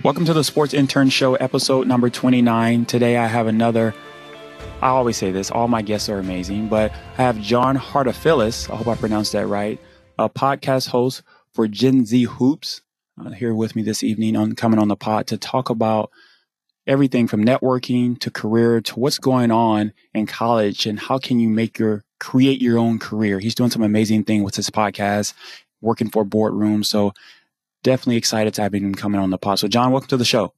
Welcome to the Sports Intern Show, episode number 29. Today I have another, I always say this, all my guests are amazing, but I have John Hartofilis, I hope I pronounced that right, a podcast host for Gen Z Hoops, uh, here with me this evening on coming on the pod to talk about everything from networking to career to what's going on in college and how can you make your create your own career. He's doing some amazing thing with his podcast, working for boardrooms. So definitely excited to have him coming on the pod. So, John, welcome to the show.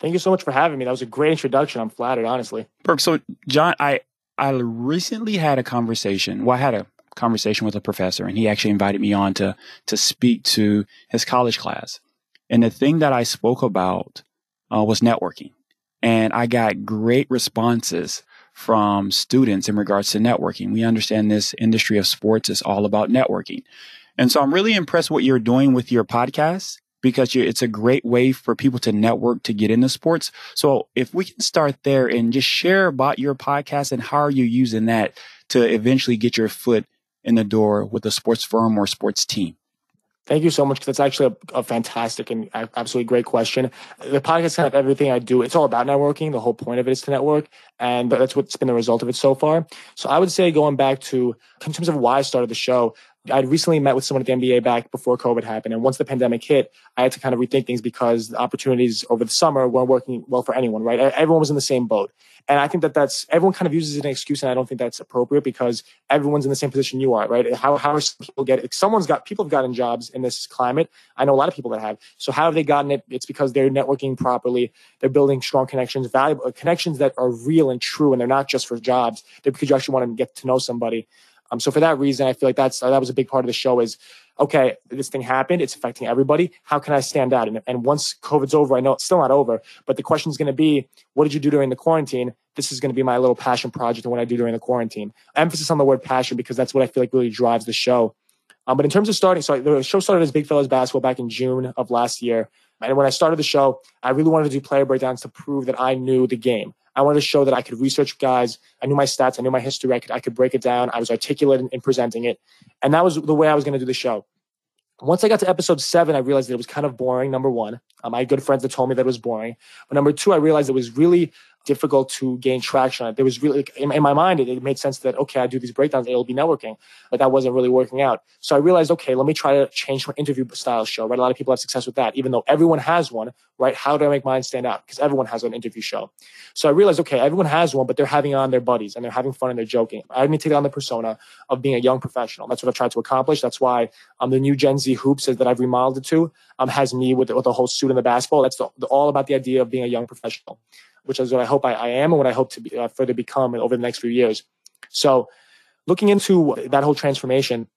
Thank you so much for having me. That was a great introduction. I'm flattered, honestly. Perfect. So, John, I I recently had a conversation. Well, I had a conversation with a professor, and he actually invited me on to to speak to his college class. And the thing that I spoke about uh, was networking, and I got great responses from students in regards to networking. We understand this industry of sports is all about networking. And so I'm really impressed what you're doing with your podcast because it's a great way for people to network to get into sports. So if we can start there and just share about your podcast and how are you using that to eventually get your foot in the door with a sports firm or sports team? Thank you so much. That's actually a, a, fantastic and absolutely great question. The podcast kind of everything I do. It's all about networking. The whole point of it is to network, and that's what's been the result of it so far. So I would say going back to in terms of why I started the show, I'd recently met with someone at the NBA back before COVID happened. And once the pandemic hit, I had to kind of rethink things because the opportunities over the summer weren't working well for anyone, right? Everyone was in the same boat. And I think that that's, everyone kind of uses it as an excuse. And I don't think that's appropriate because everyone's in the same position you are, right? How, how are people get, someone's got, people have gotten jobs in this climate. I know a lot of people that have. So how have they gotten it? It's because they're networking properly. They're building strong connections, valuable uh, connections that are real and true. And they're not just for jobs. They're because you actually want to get to know somebody. Um, so for that reason, I feel like that's that was a big part of the show. Is okay, this thing happened. It's affecting everybody. How can I stand out? And, and once COVID's over, I know it's still not over, but the question is going to be, what did you do during the quarantine? This is going to be my little passion project and what I do during the quarantine. Emphasis on the word passion because that's what I feel like really drives the show. Um, but in terms of starting, so the show started as Big Fellas Basketball back in June of last year. And when I started the show, I really wanted to do player breakdowns to prove that I knew the game. I wanted to show that I could research guys. I knew my stats. I knew my history. I could, I could break it down. I was articulate in, in presenting it. And that was the way I was going to do the show. Once I got to episode seven, I realized that it was kind of boring. Number one, um, had good friends that told me that it was boring. But number two, I realized it was really difficult to gain traction. There was really, in, in my mind, it, it, made sense that, okay, I do these breakdowns, it'll be networking, but that wasn't really working out. So I realized, okay, let me try to change my interview style show, right? A lot of people have success with that, even though everyone has one, right? How do I make mine stand out? Because everyone has an interview show. So I realized, okay, everyone has one, but they're having on their buddies and they're having fun and they're joking. I need to take on the persona of being a young professional. That's what I've tried to accomplish. That's why um, the new Gen Z hoops that I've remodeled it to um, has me with, with the whole suit and the basketball. That's the, the, all about the idea of being a young professional which is what I hope I, I am and what I hope to be, uh, further become over the next few years. So, looking into that whole transformation,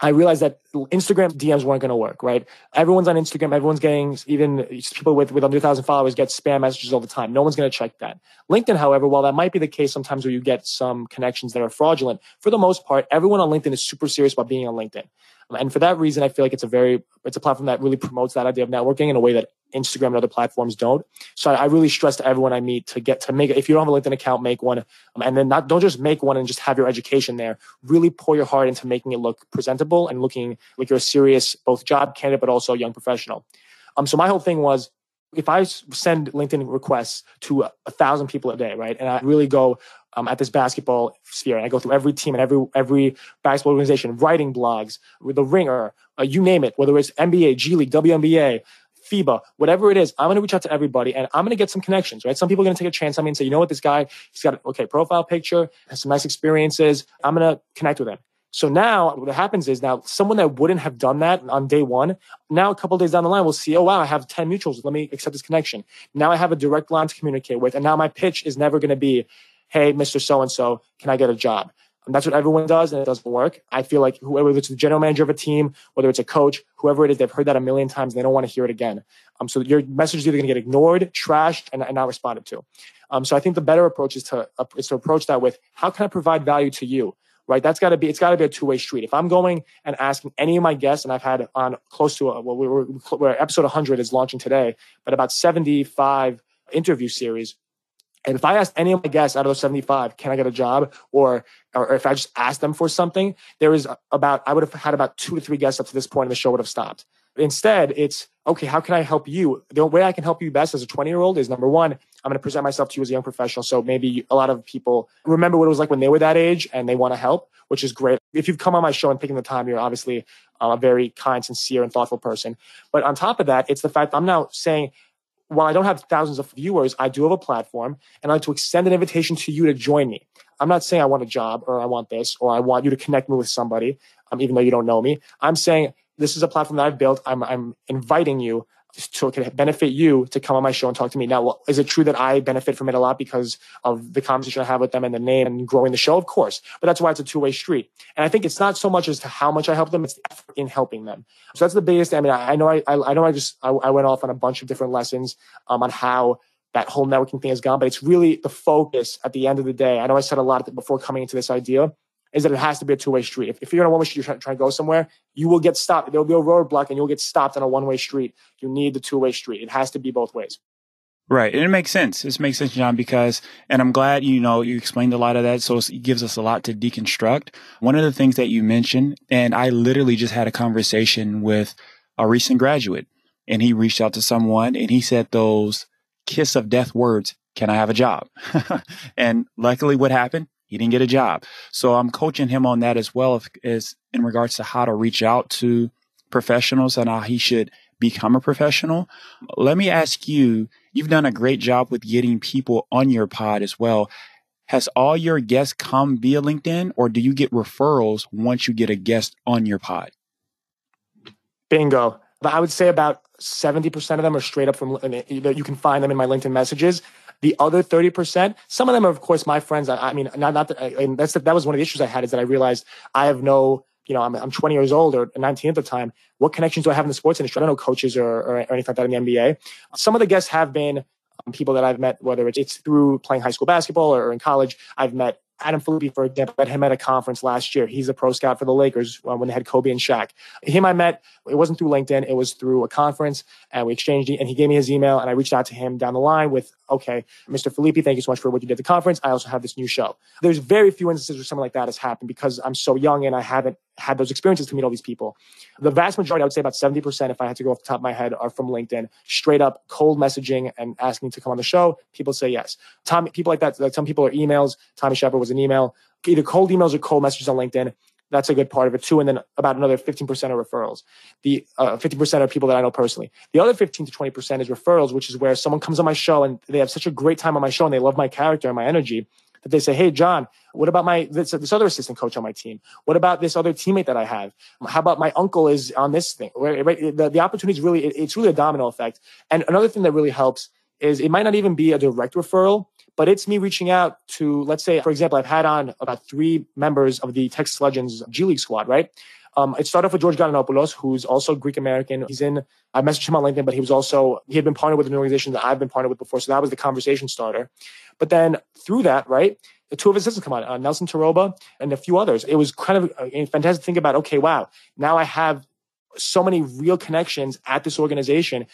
I realized that Instagram DMs weren't going to work, right? Everyone's on Instagram. Everyone's getting, even people with, with under 1,000 followers get spam messages all the time. No one's going to check that. LinkedIn, however, while that might be the case sometimes where you get some connections that are fraudulent, for the most part, everyone on LinkedIn is super serious about being on LinkedIn. And for that reason, I feel like it's a very, it's a platform that really promotes that idea of networking in a way that Instagram and other platforms don't. So I, really stress to everyone I meet to get to make. If you don't have a LinkedIn account, make one. Um, and then not, don't just make one and just have your education there. Really pour your heart into making it look presentable and looking like you're a serious, both job candidate, but also a young professional. Um, so my whole thing was, if I send LinkedIn requests to a, a thousand people a day, right, and I really go um, at this basketball sphere, and I go through every team and every every basketball organization, writing blogs, with the Ringer, uh, you name it, whether it's NBA, G League, WNBA, FIBA, whatever it is, I'm going to reach out to everybody and I'm going to get some connections, right? Some people are going to take a chance on me and say, you know what, this guy, he's got, okay, profile picture, has some nice experiences. I'm going to connect with him. So now what happens is now someone that wouldn't have done that on day one, now a couple days down the line, will see, oh, wow, I have 10 mutuals. Let me accept this connection. Now I have a direct line to communicate with. And now my pitch is never going to be, hey, Mr. So-and-so, can I get a job? And that's what everyone does, and it doesn't work. I feel like whoever it's the general manager of a team, whether it's a coach, whoever it is, they've heard that a million times and they don't want to hear it again. Um, so your message is either going to get ignored, trashed, and, and not responded to. Um, so I think the better approach is to uh, is to approach that with how can I provide value to you? Right, that's got to be it's got to be a two way street. If I'm going and asking any of my guests, and I've had on close to a, well, we're, we're episode 100 is launching today, but about 75 interview series and if I asked any of my guests out of those 75, can I get a job? Or, or if I just asked them for something, there is about, I would have had about two to three guests up to this point and the show would have stopped. Instead, it's, okay, how can I help you? The way I can help you best as a 20 year old is number one, I'm going to present myself to you as a young professional. So maybe a lot of people remember what it was like when they were that age and they want to help, which is great. If you've come on my show and taken the time, you're obviously a very kind, sincere, and thoughtful person. But on top of that, it's the fact I'm now saying, while I don't have thousands of viewers, I do have a platform and I like to extend an invitation to you to join me. I'm not saying I want a job or I want this or I want you to connect me with somebody, um, even though you don't know me. I'm saying this is a platform that I've built. I'm, I'm inviting you so it can benefit you to come on my show and talk to me. Now, is it true that I benefit from it a lot because of the conversation I have with them and the name and growing the show? Of course, but that's why it's a two way street. And I think it's not so much as to how much I help them; it's effort in helping them. So that's the biggest. I mean, I, I know I, I know I just I, I, went off on a bunch of different lessons um, on how that whole networking thing has gone, but it's really the focus at the end of the day. I know I said a lot before coming into this idea is that it has to be a two way street. If, if you're on a one way street, you're trying, to go somewhere, you will get stopped. There'll be a roadblock and you'll get stopped on a one way street. You need the two way street. It has to be both ways. Right. And it makes sense. It makes sense, John, because, and I'm glad, you know, you explained a lot of that. So it gives us a lot to deconstruct. One of the things that you mentioned, and I literally just had a conversation with a recent graduate and he reached out to someone and he said those kiss of death words, can I have a job? and luckily what happened? He didn't get a job. So I'm coaching him on that as well as in regards to how to reach out to professionals and how he should become a professional. Let me ask you, you've done a great job with getting people on your pod as well. Has all your guests come via LinkedIn or do you get referrals once you get a guest on your pod? Bingo. I would say about 70% of them are straight up from, you can find them in my LinkedIn messages. The other 30%, some of them are, of course, my friends. I, I mean, not, not that, I, that's, that was one of the issues I had is that I realized I have no, you know, I'm, I'm 20 years old or 19 at the time. What connections do I have in the sports industry? I don't know coaches or, or, or anything like that in the NBA. Some of the guests have been um, people that I've met, whether it's, it's through playing high school basketball or in college. I've met Adam Filippi, for example, met him at a conference last year. He's a pro scout for the Lakers uh, when they had Kobe and Shaq. Him I met, it wasn't through LinkedIn, it was through a conference, and we exchanged, and he gave me his email, and I reached out to him down the line with, okay, Mr. Filippi, thank you so much for what you did at the conference. I also have this new show. There's very few instances where something like that has happened because I'm so young and I haven't had those experiences to meet all these people. The vast majority, I would say about 70%, if I had to go off the top of my head, are from LinkedIn, straight up cold messaging and asking to come on the show. People say yes. Tommy, people like that, some people are emails. Tommy Sheppard was an email, either cold emails or cold messages on LinkedIn. That's a good part of it too. And then about another 15% are referrals. The uh, 50% are people that I know personally. The other 15 to 20% is referrals, which is where someone comes on my show and they have such a great time on my show and they love my character and my energy that they say, Hey, John, what about my, this, this other assistant coach on my team? What about this other teammate that I have? How about my uncle is on this thing? Right? The, the opportunity is really, it, it's really a domino effect. And another thing that really helps is it might not even be a direct referral, but it's me reaching out to, let's say, for example, I've had on about three members of the Texas Legends G League squad, right? Um, it started off with George Galanopoulos, who's also Greek American. He's in, I messaged him on LinkedIn, but he was also, he had been partnered with an organization that I've been partnered with before. So that was the conversation starter. But then through that, right, the two of his assistants come on, uh, Nelson Taroba and a few others. It was kind of uh, fantastic to think about, okay, wow, now I have so many real connections at this organization.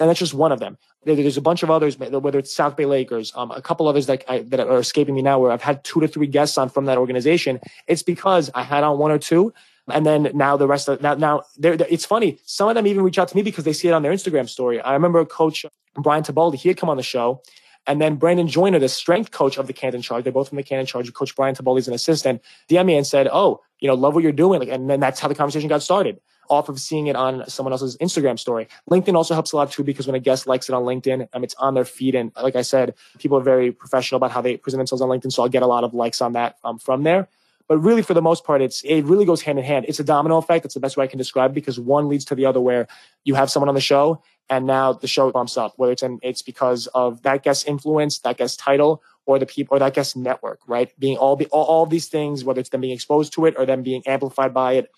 And that's just one of them. There's a bunch of others, whether it's South Bay Lakers, um, a couple others that, I, that are escaping me now, where I've had two to three guests on from that organization. It's because I had on one or two, and then now the rest of now now they're, they're, it's funny. Some of them even reach out to me because they see it on their Instagram story. I remember Coach Brian Tabaldi, he had come on the show, and then Brandon Joyner, the strength coach of the Canton Charge, they're both from the Canton Charge. Coach Brian Tabaldi is an assistant. DM me and said, "Oh, you know, love what you're doing," and then that's how the conversation got started off of seeing it on someone else's Instagram story. LinkedIn also helps a lot too because when a guest likes it on LinkedIn, um, it's on their feed. And like I said, people are very professional about how they present themselves on LinkedIn. So I'll get a lot of likes on that um, from there. But really, for the most part, it's it really goes hand in hand. It's a domino effect. That's the best way I can describe because one leads to the other. Where you have someone on the show, and now the show bumps up. Whether it's it's because of that guest influence, that guest title, or the people, or that guest network. Right, being all the all, all these things, whether it's them being exposed to it or them being amplified by it,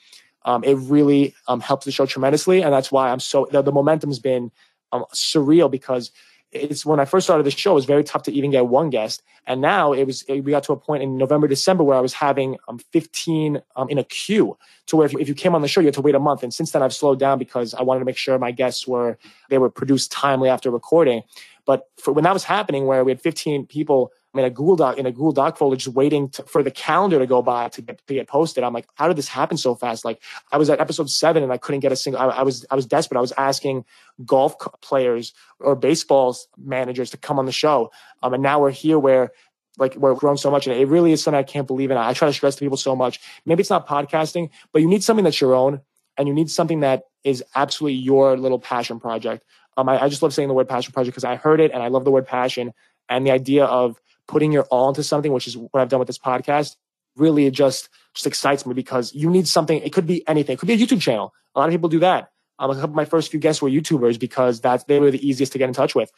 um, it really um, helps the show tremendously, and that's why I'm so the, the momentum's been um, surreal because it's when I first started the show, it was very tough to even get one guest, and now it was we got to a point in November, December where I was having um, 15 um, in a queue to where if you, if you came on the show, you had to wait a month, and since then I've slowed down because I wanted to make sure my guests were they were produced timely after recording. But for, when that was happening, where we had 15 people I mean, a Google Doc in a Google Doc folder, just waiting to, for the calendar to go by to get, to get posted. I'm like, how did this happen so fast? Like, I was at episode seven and I couldn't get a single. I, I was I was desperate. I was asking golf players or baseball managers to come on the show. Um, and now we're here where like we're grown so much and it really is something I can't believe in. I try to stress to people so much. Maybe it's not podcasting, but you need something that's your own and you need something that is absolutely your little passion project. Um, I, I just love saying the word passion project because I heard it and I love the word passion and the idea of putting your all into something, which is what I've done with this podcast, really just just excites me because you need something. It could be anything. It could be a YouTube channel. A lot of people do that. Um, a couple of my first few guests were YouTubers because that's they were the easiest to get in touch with.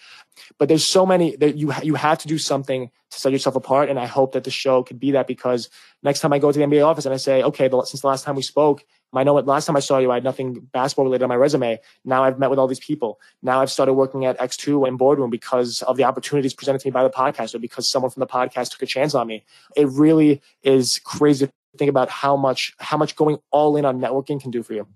But there's so many that you you have to do something to set yourself apart, and I hope that the show could be that because next time I go to the NBA office and I say, okay, the, since the last time we spoke, I know what last time I saw you, I had nothing basketball related on my resume. Now I've met with all these people. Now I've started working at X2 and Boardroom because of the opportunities presented to me by the podcast or because someone from the podcast took a chance on me. It really is crazy to think about how much, how much going all in on networking can do for you.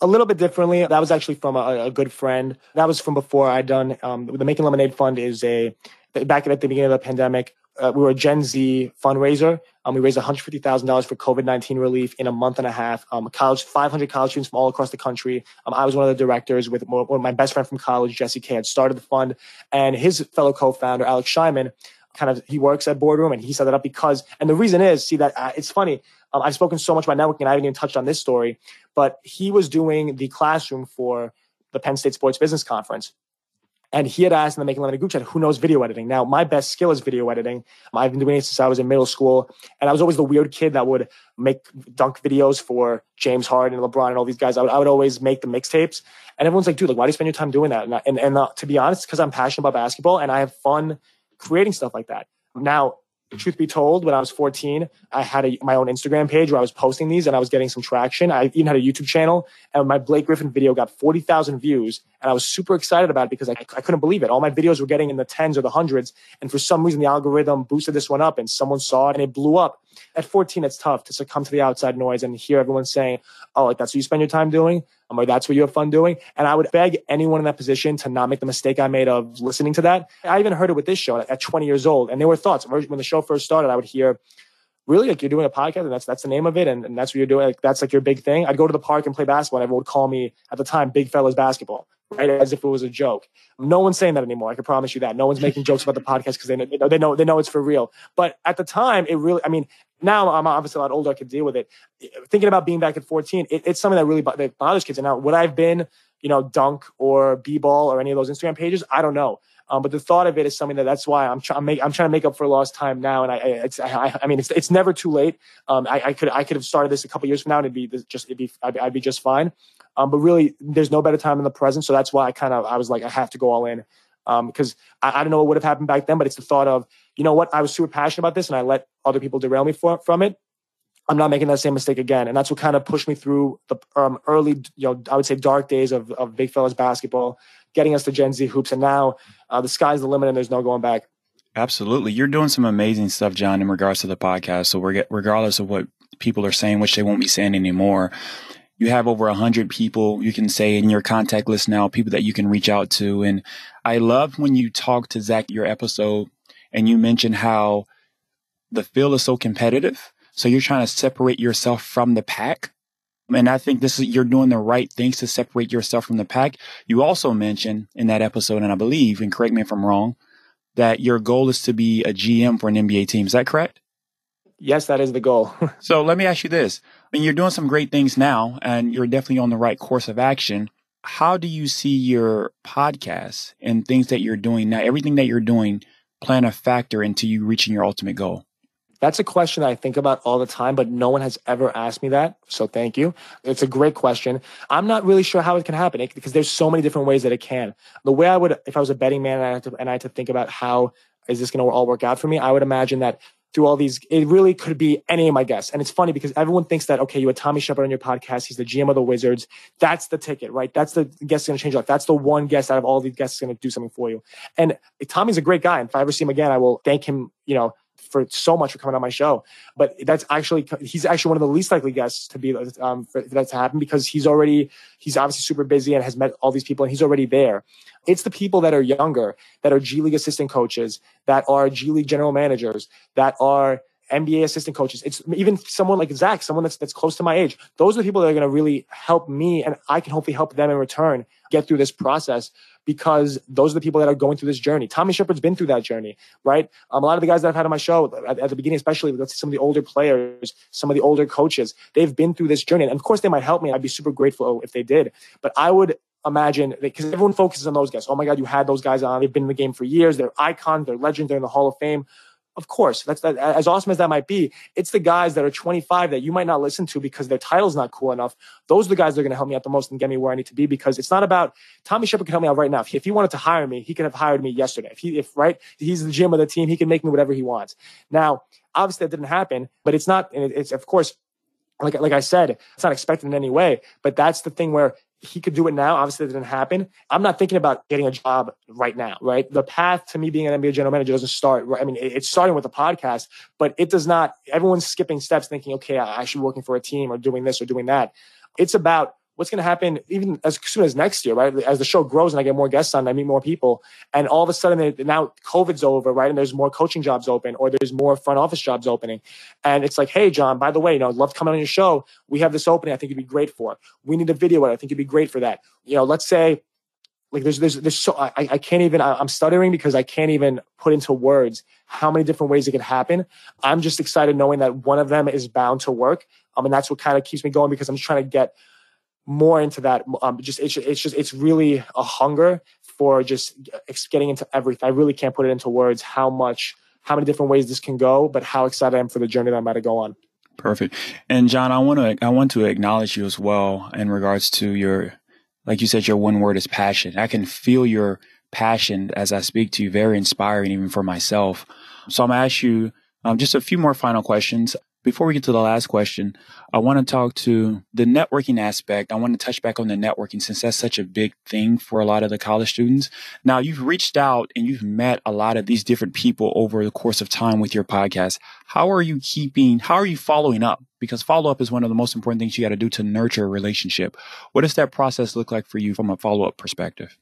A little bit differently. That was actually from a, a good friend. That was from before I'd done um, the Making Lemonade Fund. Is a back at the beginning of the pandemic. Uh, we were a Gen Z fundraiser. Um, we raised $150,000 for COVID-19 relief in a month and a half. Um, college, 500 college students from all across the country. Um, I was one of the directors with my best friend from college, Jesse K, had started the fund, and his fellow co-founder, Alex Scheinman, kind of he works at Boardroom, and he set that up because. And the reason is, see that uh, it's funny. Um, I've spoken so much about networking, and I haven't even touched on this story. But he was doing the classroom for the Penn State Sports Business Conference. And he had asked in the Making Lemonade group chat, who knows video editing? Now, my best skill is video editing. I've been doing it since I was in middle school. And I was always the weird kid that would make dunk videos for James Harden and LeBron and all these guys. I would, I would always make the mixtapes. And everyone's like, dude, like, why do you spend your time doing that? And, and, and uh, to be honest, because I'm passionate about basketball and I have fun creating stuff like that. Hmm. Now, truth be told, when I was 14, I had a, my own Instagram page where I was posting these and I was getting some traction. I even had a YouTube channel and my Blake Griffin video got 40,000 views. And I was super excited about it because I, I couldn't believe it. All my videos were getting in the tens or the hundreds. And for some reason, the algorithm boosted this one up and someone saw it and it blew up. At 14, it's tough to succumb to the outside noise and hear everyone saying, oh, like that's what you spend your time doing. I'm like, that's what you have fun doing. And I would beg anyone in that position to not make the mistake I made of listening to that. I even heard it with this show at 20 years old. And there were thoughts. When the show first started, I would hear, really? Like you're doing a podcast and that's that's the name of it and, and that's what you're doing? Like that's like your big thing? I'd go to the park and play basketball and everyone would call me at the time big fellas basketball right? As if it was a joke. No one's saying that anymore i can promise you that. No one's making jokes about the podcast because they know, they know they know it's for real. But at the time it really i mean now i'm obviously a lot older i can deal with it thinking about being back at 14 it, it's something that really that bothers kids and now would i've been you know dunk or b-ball or any of those instagram pages i don't know um, but the thought of it is something that that's why I'm trying. I'm trying to make up for lost time now. And I, it's, I, I mean, it's, it's never too late. Um, I, I, could, I could have started this a couple years from now, and it'd be just, it'd be, I'd, I'd be just fine. Um, but really, there's no better time in the present. So that's why I kind of, I was like, I have to go all in. Um, because I, I don't know what would have happened back then, but it's the thought of, you know what, I was super passionate about this, and I let other people derail me for, from it. I'm not making that same mistake again. And that's what kind of pushed me through the um, early, you know, I would say dark days of, of big fellas basketball getting us to Gen Z hoops. And now uh, the sky's the limit and there's no going back. Absolutely. You're doing some amazing stuff, John, in regards to the podcast. So regardless of what people are saying, which they won't be saying anymore, you have over a hundred people you can say in your contact list now, people that you can reach out to. And I love when you talk to Zach, your episode, and you mentioned how the field is so competitive. So you're trying to separate yourself from the pack and I think this is, you're doing the right things to separate yourself from the pack. You also mentioned in that episode, and I believe, and correct me if I'm wrong, that your goal is to be a GM for an NBA team. Is that correct? Yes, that is the goal. so let me ask you this. I mean, you're doing some great things now and you're definitely on the right course of action. How do you see your podcast and things that you're doing now, everything that you're doing, plan a factor into you reaching your ultimate goal? That's a question I think about all the time, but no one has ever asked me that. So thank you. It's a great question. I'm not really sure how it can happen because there's so many different ways that it can. The way I would, if I was a betting man and I had to, and I had to think about how is this going to all work out for me, I would imagine that through all these, it really could be any of my guests. And it's funny because everyone thinks that, okay, you had Tommy Sheppard on your podcast. He's the GM of the Wizards. That's the ticket, right? That's the guest going to change your life. That's the one guest out of all these guests going to do something for you. And Tommy's a great guy. And if I ever see him again, I will thank him, you know, for so much for coming on my show. But that's actually he's actually one of the least likely guests to be um, for that to happen because he's already he's obviously super busy and has met all these people and he's already there. It's the people that are younger, that are G League assistant coaches, that are G League general managers, that are NBA assistant coaches. It's even someone like Zach, someone that's that's close to my age. Those are the people that are going to really help me, and I can hopefully help them in return get through this process because those are the people that are going through this journey. Tommy Sheppard's been through that journey, right? Um, a lot of the guys that I've had on my show at, at the beginning, especially let's some of the older players, some of the older coaches, they've been through this journey, and of course they might help me. I'd be super grateful if they did, but I would imagine because everyone focuses on those guys. Oh my God, you had those guys on. They've been in the game for years. They're icons. They're legends. They're in the Hall of Fame. Of course, that's that, as awesome as that might be. It's the guys that are 25 that you might not listen to because their title's not cool enough. Those are the guys that are going to help me out the most and get me where I need to be because it's not about Tommy Sheppard can help me out right now. If he, wanted to hire me, he could have hired me yesterday. If he, if right, he's the GM of the team, he can make me whatever he wants. Now, obviously that didn't happen, but it's not, it's of course, like, like I said, it's not expected in any way, but that's the thing where he could do it now. Obviously, that didn't happen. I'm not thinking about getting a job right now, right? The path to me being an NBA general manager doesn't start. I mean, it's starting with a podcast, but it does not. Everyone's skipping steps, thinking, okay, I should be working for a team or doing this or doing that. It's about what's going to happen even as soon as next year, right? As the show grows and I get more guests on, I meet more people, and all of a sudden now COVID's over, right? And there's more coaching jobs open, or there's more front office jobs opening, and it's like, hey, John, by the way, you know, I'd love come on your show. We have this opening. I think you'd be great for. We need a video. I think you'd be great for that. You know, let's say like there's there's there's so I, I can't even I'm stuttering because I can't even put into words how many different ways it could happen. I'm just excited knowing that one of them is bound to work. I mean that's what kind of keeps me going because I'm just trying to get more into that. Um, just it's, it's just it's really a hunger for just getting into everything. I really can't put it into words how much how many different ways this can go, but how excited I am for the journey that I'm about to go on. Perfect. And John, I want to I want to acknowledge you as well in regards to your like you said your one word is passion. I can feel your passion as I speak to you, very inspiring even for myself. So I'm gonna ask you um, just a few more final questions. Before we get to the last question, I want to talk to the networking aspect. I want to touch back on the networking since that's such a big thing for a lot of the college students. Now, you've reached out and you've met a lot of these different people over the course of time with your podcast. How are you keeping, how are you following up? Because follow up is one of the most important things you got to do to nurture a relationship. What does that process look like for you from a follow up perspective?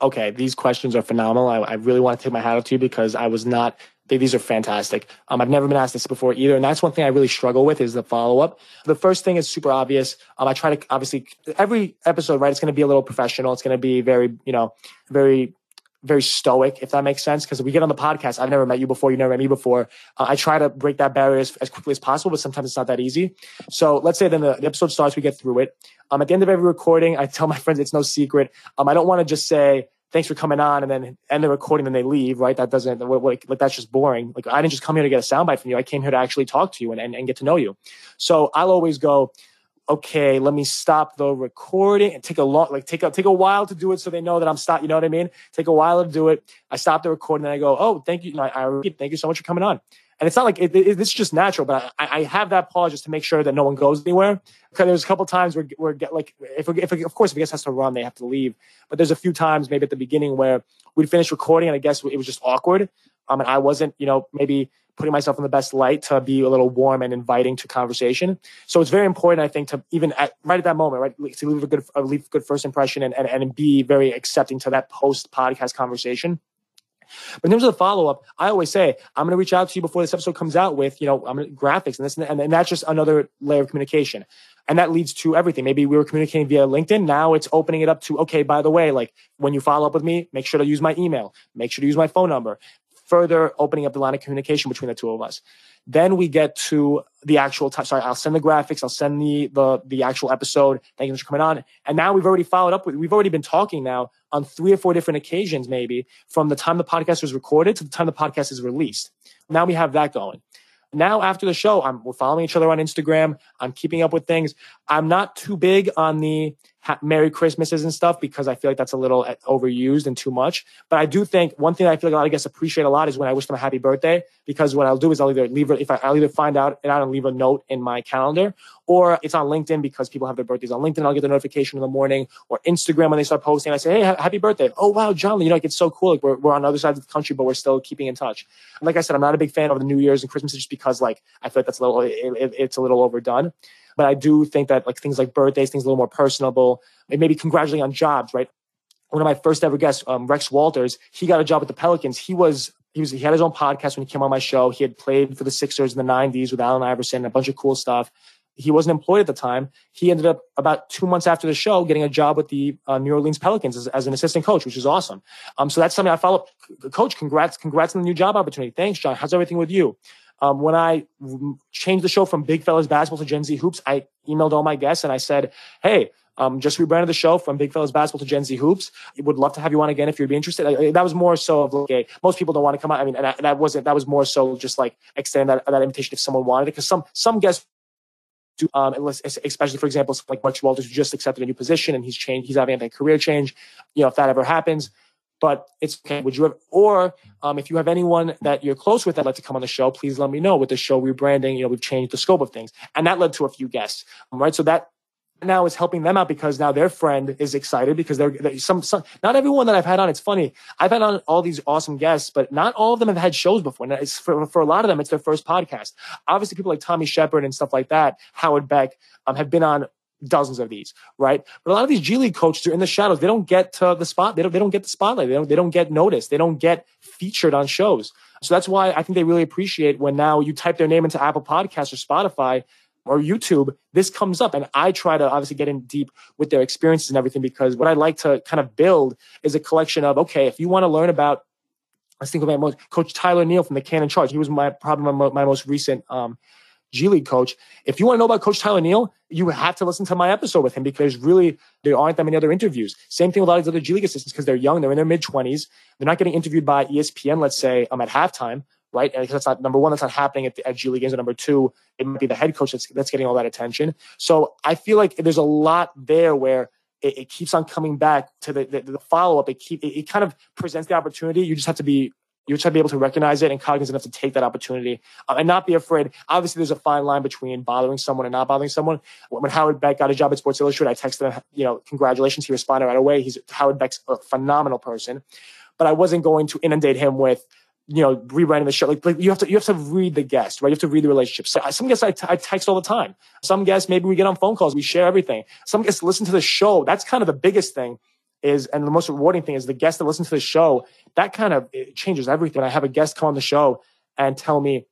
Okay, these questions are phenomenal. I, I really want to take my hat off to you because I was not these are fantastic. Um, I've never been asked this before either. And that's one thing I really struggle with is the follow up. The first thing is super obvious. Um, I try to obviously every episode, right? It's going to be a little professional. It's going to be very, you know, very, very stoic, if that makes sense. Cause we get on the podcast. I've never met you before. You never met me before. Uh, I try to break that barrier as, as, quickly as possible, but sometimes it's not that easy. So let's say then the, the episode starts, we get through it. Um, at the end of every recording, I tell my friends it's no secret. Um, I don't want to just say, thanks for coming on and then end the recording and they leave, right? That doesn't, like, like, that's just boring. Like, I didn't just come here to get a soundbite from you. I came here to actually talk to you and, and, and get to know you. So I'll always go, okay, let me stop the recording and take a long, like take a, take a while to do it so they know that I'm stop. You know what I mean? Take a while to do it. I stop the recording and I go, oh, thank you. I, I thank you so much for coming on. And it's not like it, it, it's just natural, but I, I, have that pause just to make sure that no one goes anywhere. Because there's a couple times where get like if, if of course if a guest has to run, they have to leave. But there's a few times maybe at the beginning where we'd finish recording and I guess it was just awkward. Um, and I wasn't, you know, maybe putting myself in the best light to be a little warm and inviting to conversation. So it's very important, I think, to even at, right at that moment, right, to leave a good, leave a good first impression and, and, and be very accepting to that post podcast conversation. But in terms of the follow up, I always say I'm going to reach out to you before this episode comes out with you know I'm gonna, graphics and this and, and that's just another layer of communication, and that leads to everything. Maybe we were communicating via LinkedIn. Now it's opening it up to okay. By the way, like when you follow up with me, make sure to use my email. Make sure to use my phone number. Further opening up the line of communication between the two of us. Then we get to the actual time. Sorry, I'll send the graphics. I'll send the the the actual episode. Thank you for coming on. And now we've already followed up with. We've already been talking now on three or four different occasions, maybe from the time the podcast was recorded to the time the podcast is released. Now we have that going. Now after the show, I'm we're following each other on Instagram. I'm keeping up with things. I'm not too big on the ha- Merry Christmases and stuff because I feel like that's a little uh, overused and too much. But I do think one thing I feel like a lot of guests appreciate a lot is when I wish them a happy birthday because what I'll do is I'll either leave if I, I'll either find out and I'll leave a note in my calendar or it's on LinkedIn because people have their birthdays on LinkedIn. I'll get the notification in the morning or Instagram when they start posting. I say, Hey, happy birthday. Oh, wow, John, you know, like it's so cool. Like we're, we're on other sides of the country, but we're still keeping in touch. And like I said, I'm not a big fan of the New Year's and Christmas just because like I feel like that's a little, it, it, it's a little overdone. But I do think that like things like birthdays, things a little more personable, and maybe congratulating on jobs, right? One of my first ever guests, um, Rex Walters, he got a job with the Pelicans. He was he was he had his own podcast when he came on my show. He had played for the Sixers in the '90s with Allen Iverson and a bunch of cool stuff. He wasn't employed at the time. He ended up about two months after the show getting a job with the uh, New Orleans Pelicans as, as, an assistant coach, which is awesome. Um, so that's something I follow up. Coach, congrats, congrats on the new job opportunity. Thanks, John. How's everything with you? Um, when I changed the show from Big Fellas Basketball to Gen Z Hoops, I emailed all my guests and I said, Hey, um, just rebranded the show from Big Fellas Basketball to Gen Z Hoops. Would love to have you on again if you'd be interested. I, that was more so of like, most people don't want to come out. I mean, and I, that wasn't, that was more so just like extend that, that invitation if someone wanted it. Cause some, some guests do, um, especially for example, like Rex Walters who just accepted a new position and he's changed, he's having a career change. You know, if that ever happens, but it's okay. Would you have, or um, if you have anyone that you're close with that'd like to come on the show, please let me know. With the show rebranding, you know, we've changed the scope of things, and that led to a few guests, right? So that now is helping them out because now their friend is excited because they're, they're some, some, not everyone that I've had on. It's funny. I've had on all these awesome guests, but not all of them have had shows before. And it's for, for a lot of them, it's their first podcast. Obviously, people like Tommy Sheppard and stuff like that, Howard Beck, um, have been on dozens of these, right? But a lot of these G League coaches are in the shadows. They don't get to the spot. They don't, they don't get the spotlight. They don't, they don't get noticed. They don't get featured on shows. So that's why I think they really appreciate when now you type their name into Apple Podcasts or Spotify or YouTube, this comes up. And I try to obviously get in deep with their experiences and everything because what I like to kind of build is a collection of, okay, if you want to learn about Let's think about Coach Tyler Neal from the Canton Charge. He was my probably my, my most recent um, G League coach. If you want to know about Coach Tyler Neal, you have to listen to my episode with him because really there aren't that many other interviews. Same thing with a lot of other G League assistants because they're young, they're in their mid 20s. They're not getting interviewed by ESPN, let's say, I'm um, at halftime, right? Because that's not number one, that's not happening at, the, at G League games. And number two, it might be the head coach that's, that's getting all that attention. So I feel like there's a lot there where it, it keeps on coming back to the, the, the follow up. It keep it, it kind of presents the opportunity. You just have to be you to be able to recognize it and cognizant enough to take that opportunity uh, and not be afraid. Obviously, there's a fine line between bothering someone and not bothering someone. When Howard Beck got a job at Sports Illustrated, I texted him, you know, congratulations. He responded right away. He's Howard Beck's a phenomenal person, but I wasn't going to inundate him with, you know, rewriting the show. Like, like, you have to, you have to read the guest, right? You have to read the relationship. So some guests I, t- I text all the time. Some guests, maybe we get on phone calls, we share everything. Some guests listen to the show. That's kind of the biggest thing is, and the most rewarding thing is the guest that listens to the show, that kind of changes everything. I have a guest come on the show and tell me,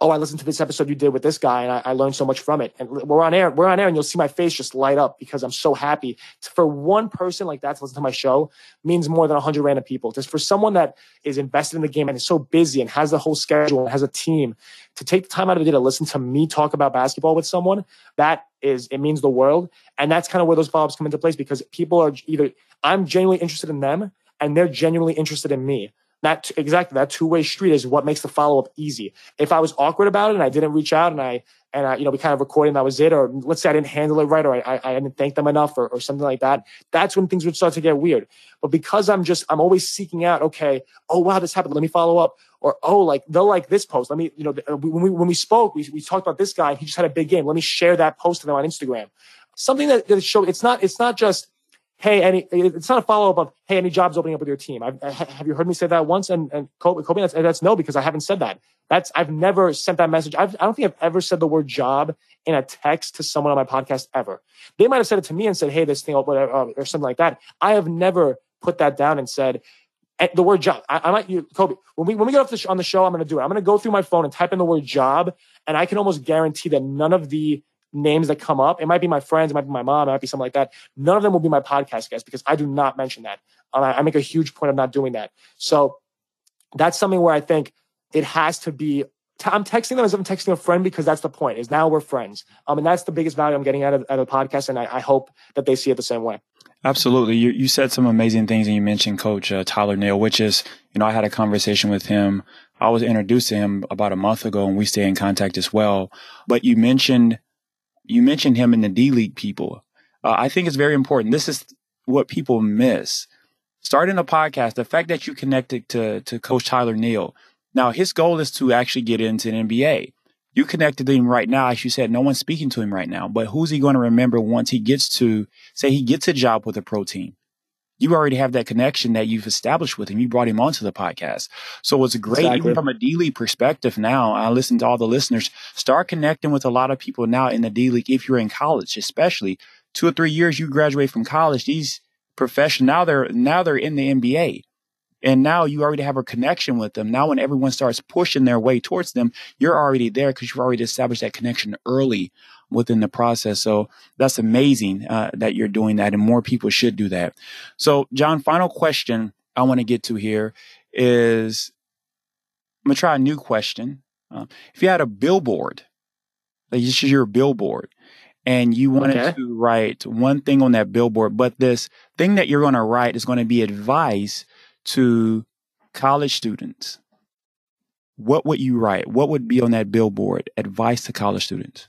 oh, I listened to this episode you did with this guy and I, I, learned so much from it. And we're on air, we're on air and you'll see my face just light up because I'm so happy. For one person like that to listen to my show means more than 100 random people. Just for someone that is invested in the game and is so busy and has the whole schedule and has a team to take the time out of the day to listen to me talk about basketball with someone, that is, it means the world. And that's kind of where those follow-ups come into place because people are either, I'm genuinely interested in them and they're genuinely interested in me. That exactly that two-way street is what makes the follow-up easy. If i was awkward about it and i didn't reach out and i and I, you know we kind of recorded and that was it or let's say i didn't handle it right or i, I didn't thank them enough or, or something like that that's when things would start to get weird. But because i'm just i'm always seeking out okay oh wow this happened let me follow up or oh like they'll like this post let me you know when we when we spoke we, we talked about this guy he just had a big game let me share that post to them on instagram. Something that, that show it's not it's not just hey, any, it's not a follow up of, hey, any jobs opening up with your team. I've, have you heard me say that once? And, and Kobe, Kobe that's, that's, no, because I haven't said that. That's, I've never sent that message. I've, I don't think I've ever said the word job in a text to someone on my podcast ever. They might have said it to me and said, hey, this thing, or, or something like that. I have never put that down and said, eh, the word job. I, I might, you, Kobe, when we, when we get off the sh- on the show, I'm going to do it. I'm going to go through my phone and type in the word job. And I can almost guarantee that none of the names that come up. It might be my friends, it might be my mom, it might be something like that. None of them will be my podcast guests because I do not mention that. I, make a huge point of not doing that. So that's something where I think it has to be. I'm texting them as I'm texting a friend because that's the point. Is now we're friends. Um, and that's the biggest value I'm getting out of, out of the podcast, and I, I hope that they see it the same way. Absolutely. You, you said some amazing things and you mentioned coach uh, Tyler Neal, which is, you know, I had a conversation with him. I was introduced to him about a month ago and we stay in contact as well. But you mentioned you mentioned him in the D League people. Uh, I think it's very important. This is what people miss. Starting a podcast, the fact that you connected to, to Coach Tyler Neal. Now, his goal is to actually get into an NBA. You connected to him right now. As you said, no one's speaking to him right now, but who's he going to remember once he gets to, say, he gets a job with a pro team? You already have that connection that you've established with him. You brought him onto the podcast. So it's great, exactly. even from a D League perspective now. I listen to all the listeners, start connecting with a lot of people now in the D League if you're in college, especially two or three years you graduate from college. These professionals now they're now they're in the NBA. And now you already have a connection with them. Now, when everyone starts pushing their way towards them, you're already there because you've already established that connection early within the process. So that's amazing uh, that you're doing that, and more people should do that. So, John, final question I want to get to here is I'm gonna try a new question. Uh, if you had a billboard, like this is your billboard, and you wanted okay. to write one thing on that billboard, but this thing that you're going to write is going to be advice to college students, what would you write? What would be on that billboard? Advice to college students.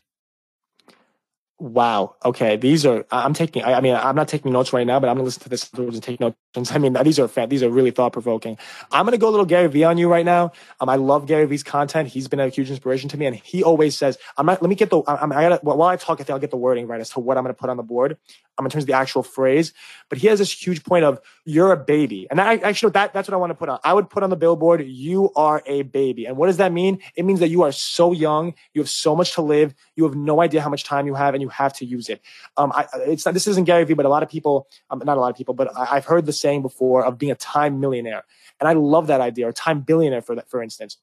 Wow. Okay. These are, I'm taking, I, I, mean, I'm not taking notes right now, but I'm to listen to this and take notes. I mean, these are, these are really thought provoking. I'm to go a little Gary Vee on you right now. Um, I love Gary Vee's content. He's been a huge inspiration to me. And he always says, I'm not, let me get the, I'm, I gotta, while I talk, I think I'll get the wording right as to what I'm to put on the board. Um, in terms of the actual phrase, but he has this huge point of you're a baby. And I actually, that, that's what I want to put on. I would put on the billboard, you are a baby. And what does that mean? It means that you are so young. You have so much to live. You have no idea how much time you have and you have to use it. Um, I, it's not, this isn't Gary Vee, but a lot of people, um, not a lot of people, but I, I've heard the saying before of being a time millionaire. And I love that idea, or time billionaire for that, for instance.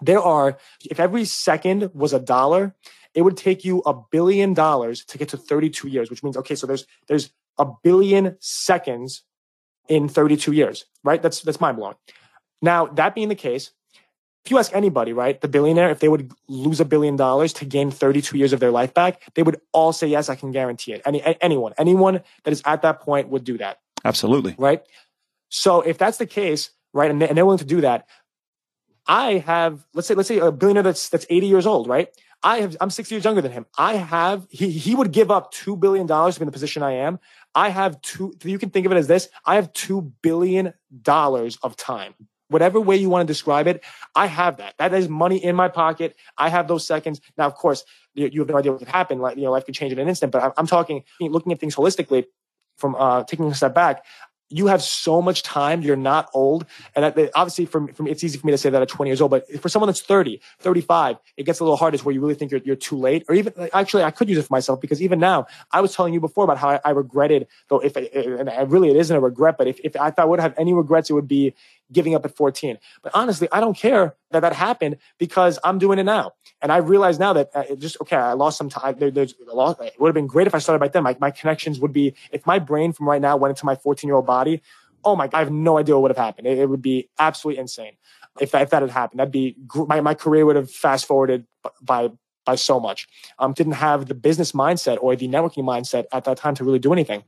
There are, if every second was a dollar, it would take you a billion dollars to get to 32 years, which means, okay, so there's, there's a billion seconds in 32 years, right? That's, that's mind blowing. Now, that being the case, if you ask anybody, right, the billionaire, if they would lose a billion dollars to gain 32 years of their life back, they would all say, yes, I can guarantee it. Any, anyone, anyone that is at that point would do that. Absolutely. Right. So if that's the case, right, and, they, and they're willing to do that, I have, let's say, let's say a billionaire that's, that's 80 years old, right? I have, I'm six years younger than him. I have, he, he would give up $2 billion to be in the position I am. I have two, you can think of it as this. I have $2 billion of time. Whatever way you want to describe it, I have that. That is money in my pocket. I have those seconds. Now, of course, you, have no idea what could happen. Like, you know, life could change in an instant, but I'm, talking, looking at things holistically from uh, taking a step back you have so much time. You're not old. And obviously, from, from, it's easy for me to say that at 20 years old, but for someone that's 30, 35, it gets a little hard. Is where you really think you're, you're too late. Or even, actually, I could use it for myself because even now, I was telling you before about how I, I regretted, though, if, and I really, it isn't a regret, but if, if, if I would have any regrets, it would be giving up at 14. But honestly, I don't care that that happened because I'm doing it now. And I realize now that uh, it just, okay, I lost some time. There, there's a lot. It would have been great if I started by then. My, my connections would be, if my brain from right now went into my 14 year old body, oh my, God, I have no idea what would have happened. It, it would be absolutely insane. If that, if that had happened, that'd be, my, my career would have fast forwarded by, by so much. Um, didn't have the business mindset or the networking mindset at that time to really do anything.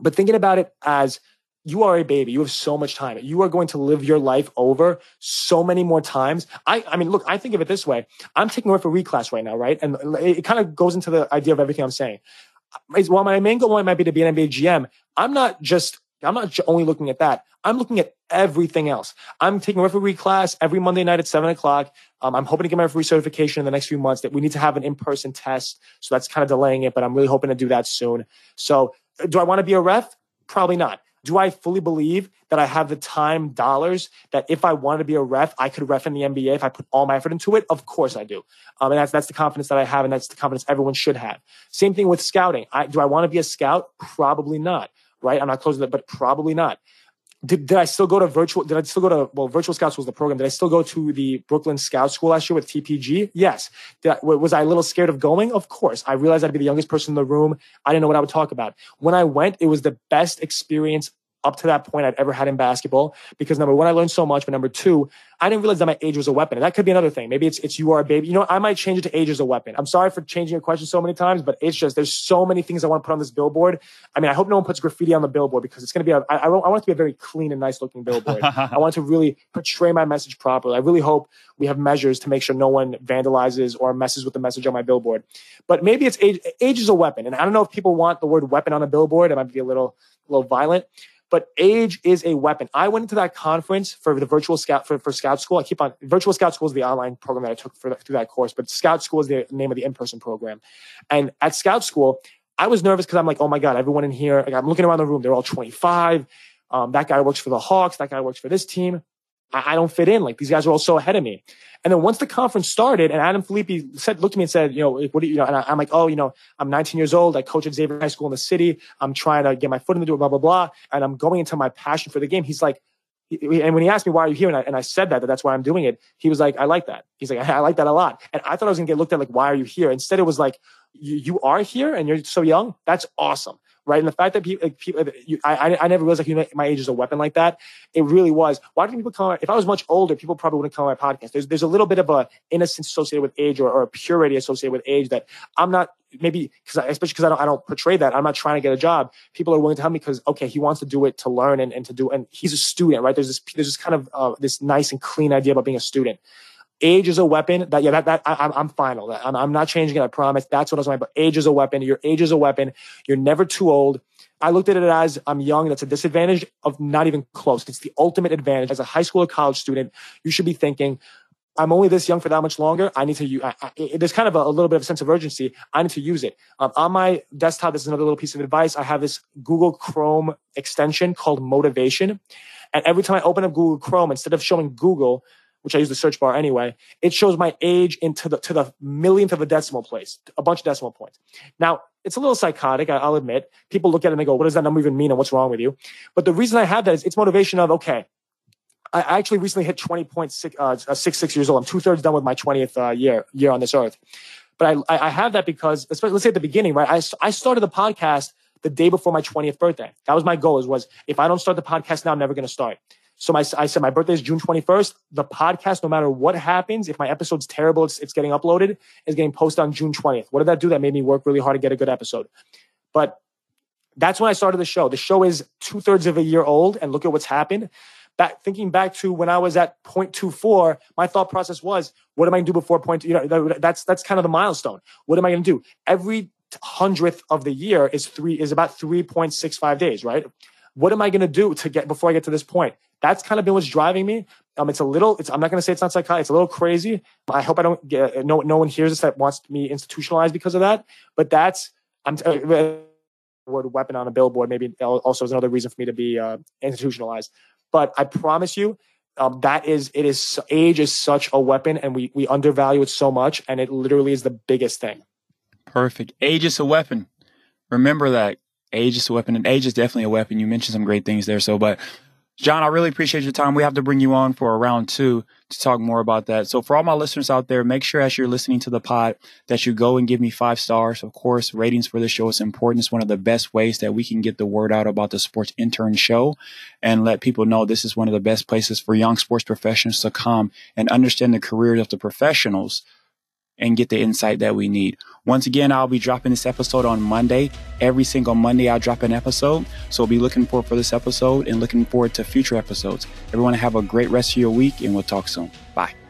But thinking about it as you are a baby. You have so much time. You are going to live your life over so many more times. I, I mean, look, I think of it this way. I'm taking a referee class right now, right? And it, it kind of goes into the idea of everything I'm saying. While my main goal might be to be an NBA GM, I'm not just, I'm not only looking at that. I'm looking at everything else. I'm taking referee class every Monday night at seven o'clock. Um, I'm hoping to get my referee certification in the next few months that we need to have an in-person test. So that's kind of delaying it, but I'm really hoping to do that soon. So do I want to be a ref? Probably not. Do I fully believe that I have the time dollars that if I wanted to be a ref, I could ref in the NBA if I put all my effort into it? Of course I do. Um, and that's, that's the confidence that I have. And that's the confidence everyone should have. Same thing with scouting. I, do I want to be a scout? Probably not. Right. I'm not closing that, but probably not did, did I still go to virtual? Did I still go to, well, Virtual Scouts was the program. Did I still go to the Brooklyn Scout School last year with TPG? Yes. I, was I a little scared of going? Of course. I realized I'd be the youngest person in the room. I didn't know what I would talk about. When I went, it was the best experience up to that point I'd ever had in basketball because number one, I learned so much, but number two, I didn't realize that my age was a weapon. And that could be another thing. Maybe it's it's you are a baby. You know, I might change it to age as a weapon. I'm sorry for changing your question so many times, but it's just there's so many things I want to put on this billboard. I mean, I hope no one puts graffiti on the billboard because it's going to be a, I, I want it to be a very clean and nice looking billboard. I want to really portray my message properly. I really hope we have measures to make sure no one vandalizes or messes with the message on my billboard. But maybe it's age, age is a weapon. And I don't know if people want the word weapon on a billboard. It might be a little, a little violent but age is a weapon. I went into that conference for the virtual scout for, for scout school. I keep on virtual scout school is the online program that I took for through that course, but scout school is the name of the in-person program. And at scout school, I was nervous because I'm like, oh my God, everyone in here, like I'm looking around the room, they're all 25. Um, that guy works for the Hawks. That guy works for this team. I, I don't fit in. Like these guys are all so ahead of me. And then once the conference started and Adam Filippi said, looked at me and said, you know, what do you, you know, and I, am like, oh, you know, I'm 19 years old. I coach at Xavier High School in the city. I'm trying to get my foot in the door, blah, blah, blah. And I'm going into my passion for the game. He's like, and when he asked me, why are you here? And I, and I said that, that that's why I'm doing it. He was like, I like that. He's like, I, like that a lot. And I thought I was going to get looked at like, why are you here? Instead, it was like, you are here and you're so young. That's awesome right? And the fact that people, like, people you, I, I never realized like my age is a weapon like that. It really was. Why do people come? If I was much older, people probably wouldn't come on my podcast. There's there's a little bit of a innocence associated with age or, or a purity associated with age that I'm not maybe because especially because I don't I don't portray that. I'm not trying to get a job. People are willing to help me because okay, he wants to do it to learn and, and to do and he's a student, right? There's this there's this kind of uh, this nice and clean idea about being a student age is a weapon that yeah that, that I, am I'm final I'm, I'm not changing it i promise that's what i was saying but age is a weapon your age is a weapon you're never too old I looked at it as I'm young. That's a disadvantage of not even close. It's the ultimate advantage. As a high school or college student, you should be thinking, I'm only this young for that much longer. I need to use, I, I, there's kind of a, a, little bit of a sense of urgency. I need to use it. Um, on my desktop, this is another little piece of advice. I have this Google Chrome extension called Motivation. And every time I open up Google Chrome, instead of showing Google, which I use the search bar anyway, it shows my age into the to the millionth of a decimal place, a bunch of decimal points. Now, it's a little psychotic, I, will admit. People look at it and they go, what does that number even mean and what's wrong with you? But the reason I have that is it's motivation of, okay, I actually recently hit 20.6, uh, uh, six, six years old. I'm two thirds done with my 20th uh, year, year on this earth. But I, I have that because, especially, let's say at the beginning, right? I, I started the podcast the day before my 20th birthday. That was my goal is was if I don't start the podcast now, I'm never going to start. So my, I said my birthday is June 21st. The podcast, no matter what happens, if my episode's terrible, it's, it's getting uploaded, is getting posted on June 20th. What did that do? That made me work really hard to get a good episode. But that's when I started the show. The show is two thirds of a year old, and look at what's happened. Back thinking back to when I was at 0.24, my thought process was, what am I to do before point? You know, that's that's kind of the milestone. What am I to do? Every hundredth of the year is three is about 3.65 days, right? What am I going to do to get before I get to this point? that's kind of been what's driving me. Um, it's a little, it's, I'm not going to say it's not psychotic. It's a little crazy. I hope I don't get, no, no one hears this that wants me institutionalized because of that. But that's, I'm, uh, word weapon on a billboard maybe also is another reason for me to be uh, institutionalized. But I promise you, um, that is, it is, age is such a weapon and we, we undervalue it so much. And it literally is the biggest thing. Perfect. Age is a weapon. Remember that age is a weapon and age is definitely a weapon. You mentioned some great things there. So, but John, I really appreciate your time. We have to bring you on for a round two to talk more about that. So for all my listeners out there, make sure as you're listening to the pod that you go and give me five stars. Of course, ratings for the show is important. It's one of the best ways that we can get the word out about the sports intern show and let people know this is one of the best places for young sports professionals to come and understand the careers of the professionals and get the insight that we need. Once again, I'll be dropping this episode on Monday. Every single Monday, I'll drop an episode. So be looking forward for this episode and looking forward to future episodes. Everyone have a great rest of your week and we'll talk soon. Bye.